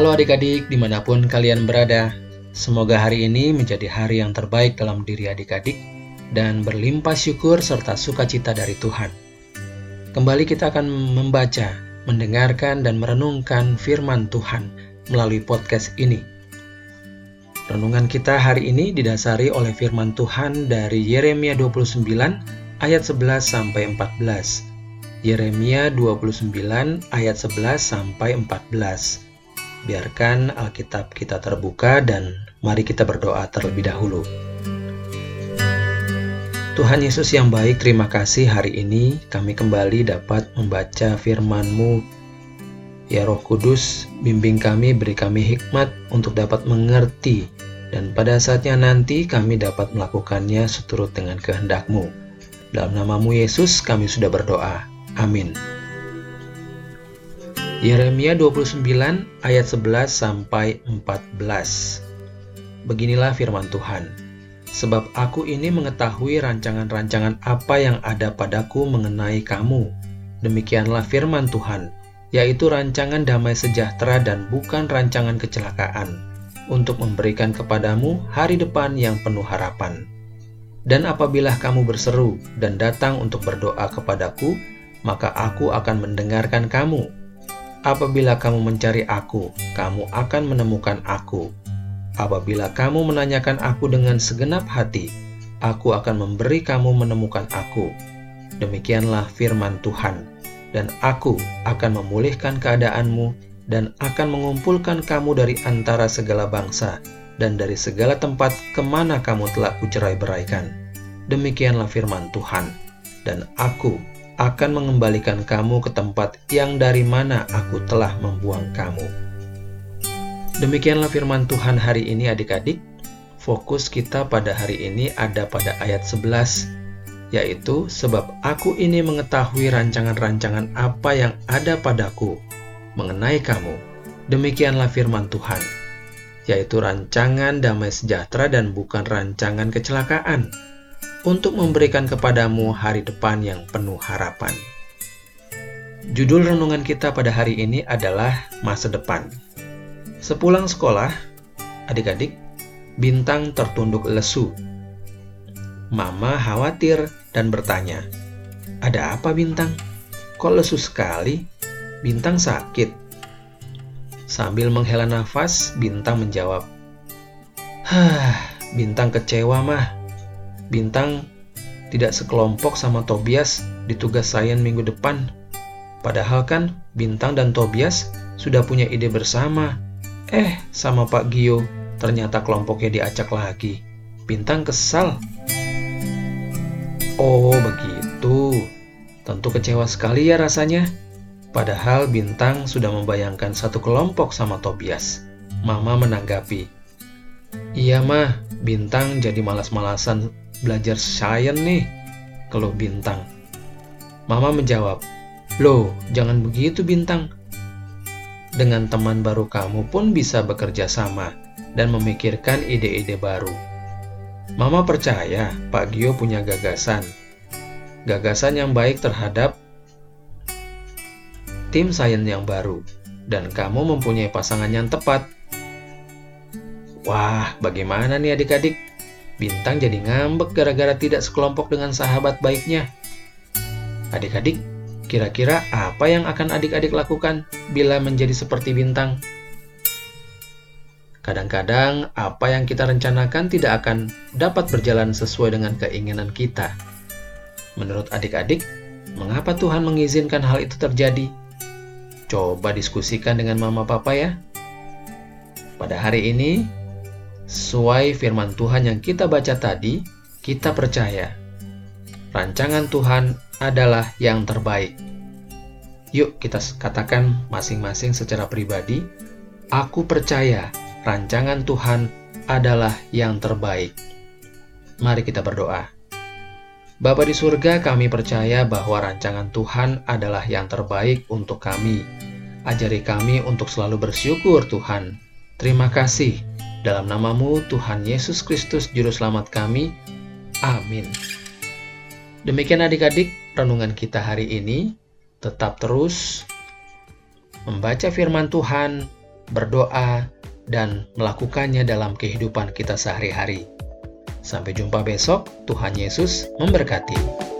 Halo adik-adik di mana pun kalian berada, semoga hari ini menjadi hari yang terbaik dalam diri adik-adik dan berlimpah syukur serta sukacita dari Tuhan. Kembali kita akan membaca, mendengarkan, dan merenungkan firman Tuhan melalui podcast ini. Renungan kita hari ini didasari oleh firman Tuhan dari Yeremia 29 ayat 11 sampai 14. Yeremia 29 ayat 11 sampai 14. Biarkan Alkitab kita terbuka dan mari kita berdoa terlebih dahulu. Tuhan Yesus yang baik, terima kasih hari ini kami kembali dapat membaca firman-Mu. Ya Roh Kudus, bimbing kami, beri kami hikmat untuk dapat mengerti dan pada saatnya nanti kami dapat melakukannya seturut dengan kehendak-Mu. Dalam namamu Yesus kami sudah berdoa. Amin. Yeremia 29 ayat 11 sampai 14. Beginilah firman Tuhan. Sebab aku ini mengetahui rancangan-rancangan apa yang ada padaku mengenai kamu. Demikianlah firman Tuhan, yaitu rancangan damai sejahtera dan bukan rancangan kecelakaan, untuk memberikan kepadamu hari depan yang penuh harapan. Dan apabila kamu berseru dan datang untuk berdoa kepadaku, maka aku akan mendengarkan kamu Apabila kamu mencari aku, kamu akan menemukan aku. Apabila kamu menanyakan aku dengan segenap hati, aku akan memberi kamu menemukan aku. Demikianlah firman Tuhan. Dan aku akan memulihkan keadaanmu dan akan mengumpulkan kamu dari antara segala bangsa dan dari segala tempat ke mana kamu telah kucerai beraikan. Demikianlah firman Tuhan. Dan aku akan mengembalikan kamu ke tempat yang dari mana aku telah membuang kamu. Demikianlah firman Tuhan hari ini adik-adik. Fokus kita pada hari ini ada pada ayat 11, yaitu sebab aku ini mengetahui rancangan-rancangan apa yang ada padaku mengenai kamu. Demikianlah firman Tuhan, yaitu rancangan damai sejahtera dan bukan rancangan kecelakaan untuk memberikan kepadamu hari depan yang penuh harapan. Judul renungan kita pada hari ini adalah masa depan. Sepulang sekolah, adik-adik, Bintang tertunduk lesu. Mama khawatir dan bertanya, "Ada apa, Bintang? Kok lesu sekali? Bintang sakit?" Sambil menghela nafas, Bintang menjawab, "Hah, Bintang kecewa, Mah. Bintang tidak sekelompok sama Tobias di tugas sains minggu depan. Padahal kan Bintang dan Tobias sudah punya ide bersama. Eh, sama Pak Gio, ternyata kelompoknya diacak lagi. Bintang kesal. Oh, begitu. Tentu kecewa sekali ya rasanya. Padahal Bintang sudah membayangkan satu kelompok sama Tobias. Mama menanggapi, Iya mah, Bintang jadi malas-malasan belajar sains nih, keluh Bintang. Mama menjawab, Loh, jangan begitu Bintang. Dengan teman baru kamu pun bisa bekerja sama dan memikirkan ide-ide baru. Mama percaya Pak Gio punya gagasan. Gagasan yang baik terhadap tim sains yang baru. Dan kamu mempunyai pasangan yang tepat. Wah, bagaimana nih adik-adik? Bintang jadi ngambek gara-gara tidak sekelompok dengan sahabat baiknya. Adik-adik, kira-kira apa yang akan adik-adik lakukan bila menjadi seperti Bintang? Kadang-kadang apa yang kita rencanakan tidak akan dapat berjalan sesuai dengan keinginan kita. Menurut adik-adik, mengapa Tuhan mengizinkan hal itu terjadi? Coba diskusikan dengan mama papa ya. Pada hari ini, Sesuai firman Tuhan yang kita baca tadi, kita percaya rancangan Tuhan adalah yang terbaik. Yuk kita katakan masing-masing secara pribadi, aku percaya rancangan Tuhan adalah yang terbaik. Mari kita berdoa. Bapa di surga, kami percaya bahwa rancangan Tuhan adalah yang terbaik untuk kami. Ajari kami untuk selalu bersyukur, Tuhan. Terima kasih dalam namamu Tuhan Yesus Kristus Juru Selamat kami. Amin. Demikian adik-adik renungan kita hari ini. Tetap terus membaca firman Tuhan, berdoa, dan melakukannya dalam kehidupan kita sehari-hari. Sampai jumpa besok, Tuhan Yesus memberkati.